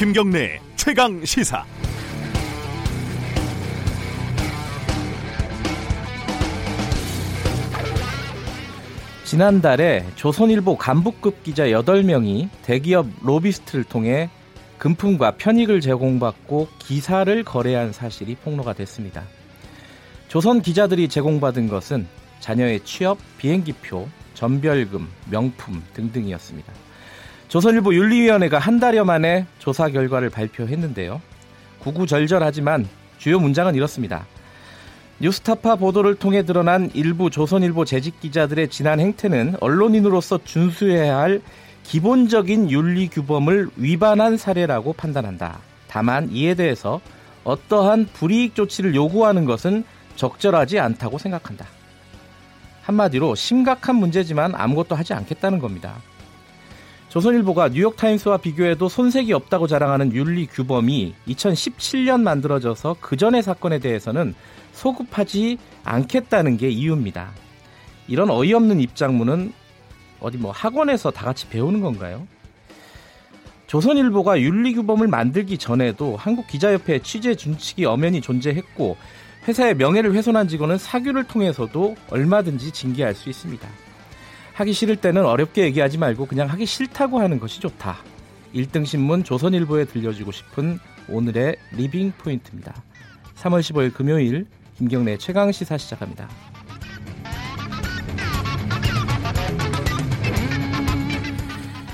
김경래 최강 시사. 지난달에 조선일보 간부급 기자 8명이 대기업 로비스트를 통해 금품과 편익을 제공받고 기사를 거래한 사실이 폭로가 됐습니다. 조선 기자들이 제공받은 것은 자녀의 취업, 비행기표, 전별금, 명품 등등이었습니다. 조선일보 윤리위원회가 한 달여 만에 조사 결과를 발표했는데요. 구구절절하지만 주요 문장은 이렇습니다. 뉴스타파 보도를 통해 드러난 일부 조선일보 재직 기자들의 지난 행태는 언론인으로서 준수해야 할 기본적인 윤리 규범을 위반한 사례라고 판단한다. 다만 이에 대해서 어떠한 불이익 조치를 요구하는 것은 적절하지 않다고 생각한다. 한마디로 심각한 문제지만 아무것도 하지 않겠다는 겁니다. 조선일보가 뉴욕타임스와 비교해도 손색이 없다고 자랑하는 윤리 규범이 2017년 만들어져서 그 전의 사건에 대해서는 소급하지 않겠다는 게 이유입니다. 이런 어이없는 입장문은 어디 뭐 학원에서 다 같이 배우는 건가요? 조선일보가 윤리 규범을 만들기 전에도 한국 기자협회 취재 준칙이 엄연히 존재했고 회사의 명예를 훼손한 직원은 사규를 통해서도 얼마든지 징계할 수 있습니다. 하기 싫을 때는 어렵게 얘기하지 말고 그냥 하기 싫다고 하는 것이 좋다. 1등 신문 조선일보에 들려주고 싶은 오늘의 리빙 포인트입니다. 3월 15일 금요일 김경래 최강 시사 시작합니다.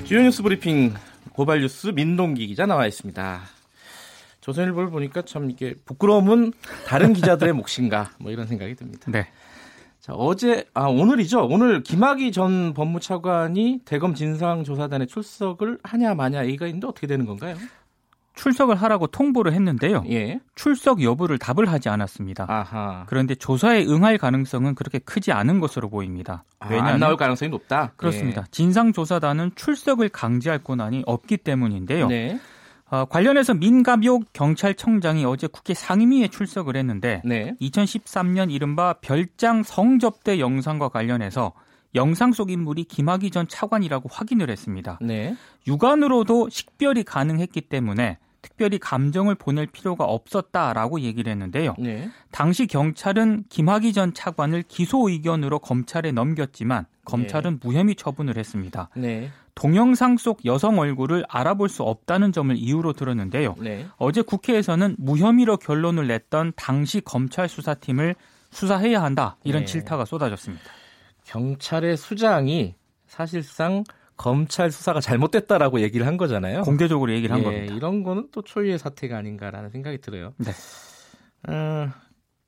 주요 뉴스 브리핑 고발 뉴스 민동기 기자 나와 있습니다. 조선일보를 보니까 참 이게 부끄러움은 다른 기자들의 몫인가 뭐 이런 생각이 듭니다. 네. 자, 어제 아 오늘이죠. 오늘 김학의 전 법무차관이 대검 진상조사단에 출석을 하냐 마냐 얘기가 있는데 어떻게 되는 건가요? 출석을 하라고 통보를 했는데요. 예. 출석 여부를 답을 하지 않았습니다. 아하. 그런데 조사에 응할 가능성은 그렇게 크지 않은 것으로 보입니다. 아, 안 나올 가능성이 높다. 그렇습니다. 예. 진상조사단은 출석을 강제할 권한이 없기 때문인데요. 네. 어, 관련해서 민감욕 경찰청장이 어제 국회 상임위에 출석을 했는데 네. 2013년 이른바 별장 성접대 영상과 관련해서 영상 속 인물이 김학의 전 차관이라고 확인을 했습니다. 네. 육안으로도 식별이 가능했기 때문에 특별히 감정을 보낼 필요가 없었다라고 얘기를 했는데요. 네. 당시 경찰은 김학의 전 차관을 기소 의견으로 검찰에 넘겼지만 검찰은 무혐의 처분을 했습니다. 네. 동영상 속 여성 얼굴을 알아볼 수 없다는 점을 이유로 들었는데요. 네. 어제 국회에서는 무혐의로 결론을 냈던 당시 검찰 수사팀을 수사해야 한다 이런 네. 질타가 쏟아졌습니다. 경찰의 수장이 사실상 검찰 수사가 잘못됐다라고 얘기를 한 거잖아요. 공개적으로 얘기를 한 예, 겁니다. 이런 거는 또 초유의 사태가 아닌가라는 생각이 들어요. 네. 어,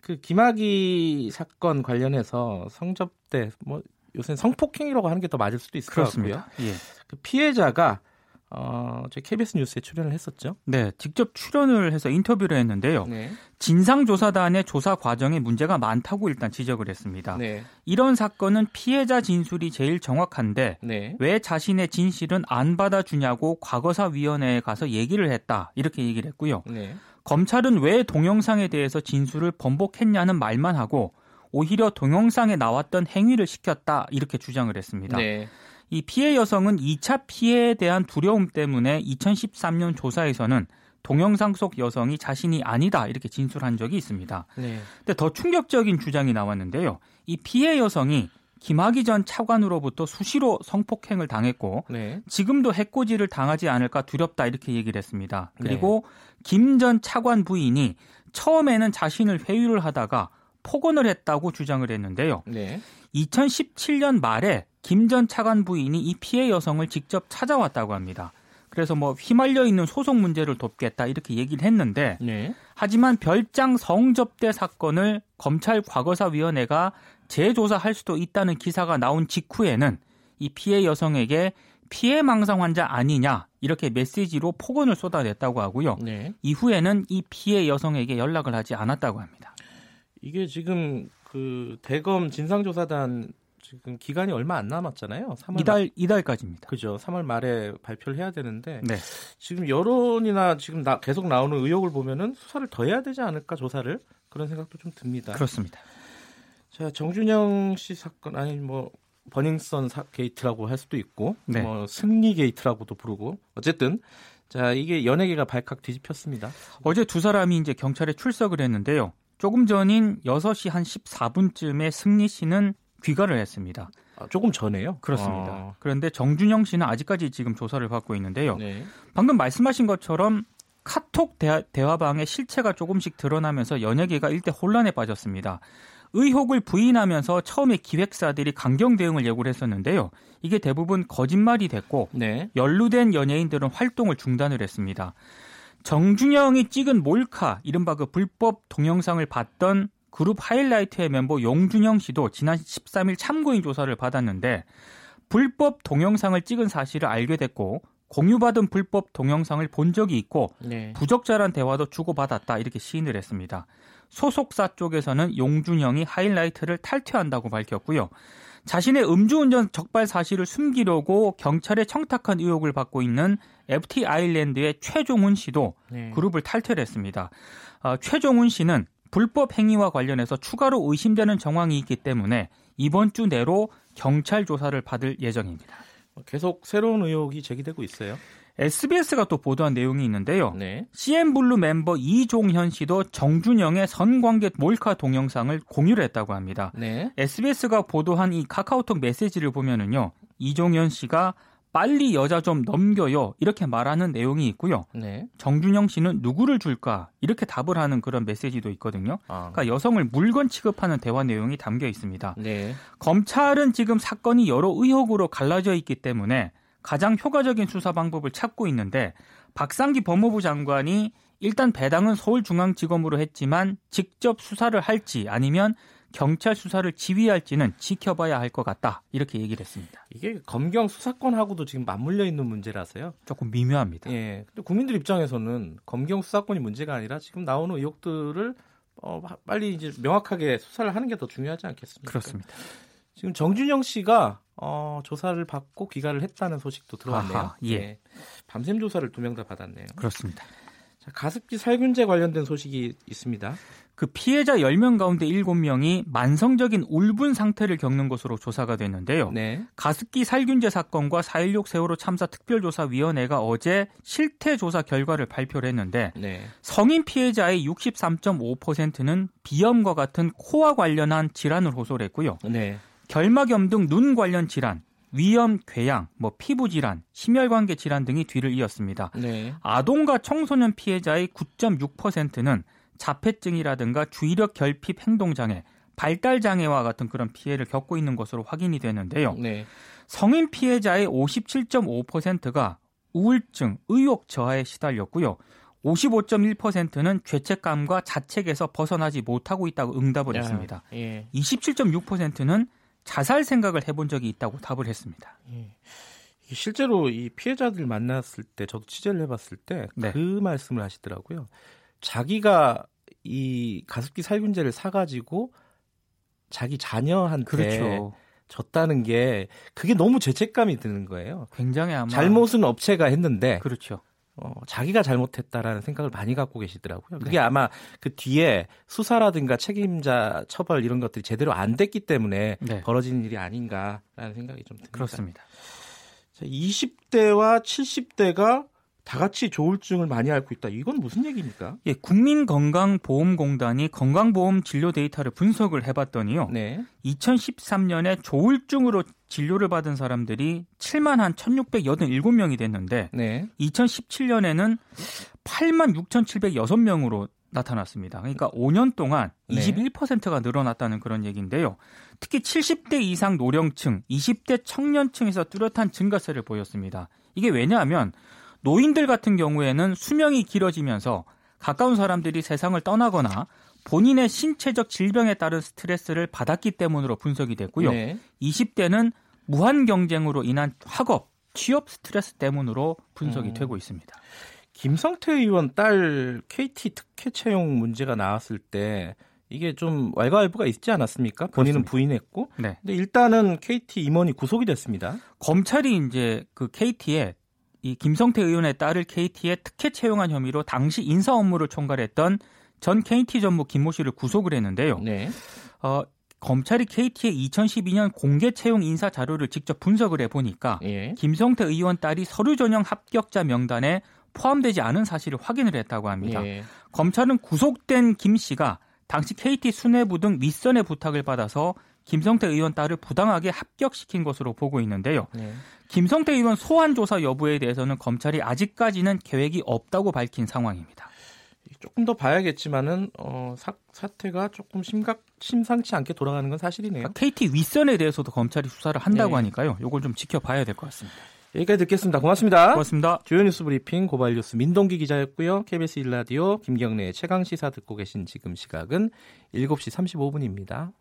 그 김학의 사건 관련해서 성접대 뭐 요새 성폭행이라고 하는 게 더 맞을 수도 있을 것 같고요. 그렇습니다. 예. 그 피해자가 어, 저희 KBS 뉴스에 출연을 했었죠. 네, 직접 출연을 해서 인터뷰를 했는데요. 네. 진상조사단의 조사 과정에 문제가 많다고 일단 지적을 했습니다. 네. 이런 사건은 피해자 진술이 제일 정확한데 네. 왜 자신의 진실은 안 받아주냐고 과거사위원회에 가서 얘기를 했다 이렇게 얘기를 했고요. 네. 검찰은 왜 동영상에 대해서 진술을 번복했냐는 말만 하고 오히려 동영상에 나왔던 행위를 시켰다 이렇게 주장을 했습니다. 네. 이 피해 여성은 2차 피해에 대한 두려움 때문에 2013년 조사에서는 동영상 속 여성이 자신이 아니다 이렇게 진술한 적이 있습니다. 네. 근데 더 충격적인 주장이 나왔는데요. 이 피해 여성이 김학의 전 차관으로부터 수시로 성폭행을 당했고 네. 지금도 해코지를 당하지 않을까 두렵다 이렇게 얘기를 했습니다. 그리고 김전 차관 부인이 처음에는 자신을 회유를 하다가 폭언을 했다고 주장을 했는데요. 네. 2017년 말에 김 전 차관 부인이 이 피해 여성을 직접 찾아왔다고 합니다. 그래서 뭐 휘말려 있는 소송 문제를 돕겠다 이렇게 얘기를 했는데 네. 하지만 별장 성접대 사건을 검찰 과거사위원회가 재조사할 수도 있다는 기사가 나온 직후에는 이 피해 여성에게 피해 망상 환자 아니냐 이렇게 메시지로 폭언을 쏟아냈다고 하고요. 네. 이후에는 이 피해 여성에게 연락을 하지 않았다고 합니다. 이게 지금 그 대검 진상조사단 지금 기간이 얼마 안 남았잖아요. 3월 이달 이달까지입니다. 그죠. 3월 말에 발표를 해야 되는데 네. 지금 여론이나 지금 나, 계속 나오는 의혹을 보면은 수사를 더 해야 되지 않을까 조사를 그런 생각도 좀 듭니다. 그렇습니다. 자 정준영 씨 사건 아니 뭐 버닝썬 사, 게이트라고 할 수도 있고 네. 뭐 승리 게이트라고도 부르고 어쨌든 자, 이게 연예계가 발칵 뒤집혔습니다. 어제 두 사람이 이제 경찰에 출석을 했는데요. 조금 전인 6시 한 14분쯤에 승리 씨는 귀가를 했습니다. 아, 조금 전에요? 그렇습니다. 아. 그런데 정준영 씨는 아직까지 지금 조사를 받고 있는데요. 네. 방금 말씀하신 것처럼 카톡 대화, 대화방의 실체가 조금씩 드러나면서 연예계가 일대 혼란에 빠졌습니다. 의혹을 부인하면서 처음에 기획사들이 강경 대응을 예고를 했었는데요. 이게 대부분 거짓말이 됐고 네. 연루된 연예인들은 활동을 중단을 했습니다. 정준영이 찍은 몰카, 이른바 그 불법 동영상을 봤던 그룹 하이라이트의 멤버 용준영 씨도 지난 13일 참고인 조사를 받았는데 불법 동영상을 찍은 사실을 알게 됐고 공유받은 불법 동영상을 본 적이 있고 네. 부적절한 대화도 주고받았다 이렇게 시인을 했습니다. 소속사 쪽에서는 용준영이 하이라이트를 탈퇴한다고 밝혔고요. 자신의 음주운전 적발 사실을 숨기려고 경찰에 청탁한 의혹을 받고 있는 FT 아일랜드의 최종훈 씨도 네. 그룹을 탈퇴를 했습니다. 어, 최종훈 씨는 불법 행위와 관련해서 추가로 의심되는 정황이 있기 때문에 이번 주 내로 경찰 조사를 받을 예정입니다. 계속 새로운 의혹이 제기되고 있어요. SBS가 또 보도한 내용이 있는데요. 네. CN블루 멤버 이종현 씨도 정준영의 선관계 몰카 동영상을 공유를 했다고 합니다. 네. SBS가 보도한 이 카카오톡 메시지를 보면은요. 이종현 씨가 빨리 여자 좀 넘겨요. 이렇게 말하는 내용이 있고요. 네. 정준영 씨는 누구를 줄까? 이렇게 답을 하는 그런 메시지도 있거든요. 아. 그러니까 여성을 물건 취급하는 대화 내용이 담겨 있습니다. 네. 검찰은 지금 사건이 여러 의혹으로 갈라져 있기 때문에 가장 효과적인 수사 방법을 찾고 있는데 박상기 법무부 장관이 일단 배당은 서울중앙지검으로 했지만 직접 수사를 할지 아니면 경찰 수사를 지휘할지는 지켜봐야 할 것 같다 이렇게 얘기를 했습니다. 이게 검경 수사권하고도 지금 맞물려 있는 문제라서요. 조금 미묘합니다. 예. 근데 국민들 입장에서는 검경 수사권이 문제가 아니라 지금 나오는 의혹들을 어, 빨리 이제 명확하게 수사를 하는 게 더 중요하지 않겠습니까? 그렇습니다. 지금 정준영 씨가 어, 조사를 받고 귀가를 했다는 소식도 들어왔네요. 아하, 예. 밤샘 조사를 두 명 다 받았네요. 그렇습니다. 자, 가습기 살균제 관련된 소식이 있습니다. 그 피해자 10명 가운데 7명이 만성적인 울분 상태를 겪는 것으로 조사가 됐는데요. 네. 가습기 살균제 사건과 4.16 세월호 참사 특별조사위원회가 어제 실태 조사 결과를 발표를 했는데 네. 성인 피해자의 63.5%는 비염과 같은 코와 관련한 질환을 호소를 했고요. 네. 결막염 등 눈 관련 질환, 위염, 궤양, 뭐 피부 질환, 심혈관계 질환 등이 뒤를 이었습니다. 네. 아동과 청소년 피해자의 9.6%는 자폐증이라든가 주의력 결핍 행동 장애, 발달 장애와 같은 그런 피해를 겪고 있는 것으로 확인이 되는데요. 네. 성인 피해자의 57.5%가 우울증, 의욕 저하에 시달렸고요. 55.1%는 죄책감과 자책에서 벗어나지 못하고 있다고 응답을 야, 했습니다. 예. 27.6%는 자살 생각을 해본 적이 있다고 답을 했습니다. 예. 실제로 이 피해자들 만났을 때 저도 취재를 해봤을 때그 네. 말씀을 하시더라고요. 자기가 이 가습기 살균제를 사가지고 자기 자녀한테 그렇죠. 줬다는 게 그게 너무 죄책감이 드는 거예요. 굉장히 아마 잘못은 업체가 했는데 그렇죠. 어, 자기가 잘못했다라는 생각을 많이 갖고 계시더라고요. 그게 아마 그 뒤에 수사라든가 책임자 처벌 이런 것들이 제대로 안 됐기 때문에 네. 벌어진 일이 아닌가라는 생각이 좀 듭니다. 그렇습니다. 자, 20대와 70대가 다 같이 조울증을 많이 앓고 있다. 이건 무슨 얘기입니까? 예, 국민건강보험공단이 건강보험 진료 데이터를 분석을 해봤더니요. 네. 2013년에 조울증으로 진료를 받은 사람들이 7만 한 1,687명이 됐는데 네. 2017년에는 8만 6,706명으로 나타났습니다. 그러니까 5년 동안 네. 21%가 늘어났다는 그런 얘기인데요. 특히 70대 이상 노령층, 20대 청년층에서 뚜렷한 증가세를 보였습니다. 이게 왜냐하면 노인들 같은 경우에는 수명이 길어지면서 가까운 사람들이 세상을 떠나거나 본인의 신체적 질병에 따른 스트레스를 받았기 때문으로 분석이 됐고요. 네. 20대는 무한 경쟁으로 인한 학업, 취업 스트레스 때문으로 분석이 음. 되고 있습니다. 김성태 의원 딸 KT 특혜 채용 문제가 나왔을 때 이게 좀 왈가왈부가 있지 않았습니까? 본인은 그렇습니다. 부인했고. 네. 근데 일단은 KT 임원이 구속이 됐습니다. 검찰이 이제 그 KT에 이 김성태 의원의 딸을 KT에 특혜 채용한 혐의로 당시 인사 업무를 총괄했던 전 KT 전무 김모 씨를 구속을 했는데요. 네. 어, 검찰이 KT의 2012년 공개 채용 인사 자료를 직접 분석을 해 보니까 예. 김성태 의원 딸이 서류 전형 합격자 명단에 포함되지 않은 사실을 확인을 했다고 합니다. 예. 검찰은 구속된 김 씨가 당시 KT 수뇌부 등 윗선의 부탁을 받아서 김성태 의원 딸을 부당하게 합격시킨 것으로 보고 있는데요. 예. 김성태 의원 소환 조사 여부에 대해서는 검찰이 아직까지는 계획이 없다고 밝힌 상황입니다. 조금 더 봐야겠지만은 어, 사, 사태가 조금 심각 심상치 않게 돌아가는 건 사실이네요. 그러니까 KT 윗선에 대해서도 검찰이 수사를 한다고 네. 하니까요. 이걸 좀 지켜봐야 될 것 같습니다. 여기까지 듣겠습니다. 고맙습니다. 고맙습니다. 주요 뉴스 브리핑 고발 뉴스 민동기 기자였고요. KBS 일라디오 김경래의 최강 시사 듣고 계신 지금 시각은 7시 35분입니다.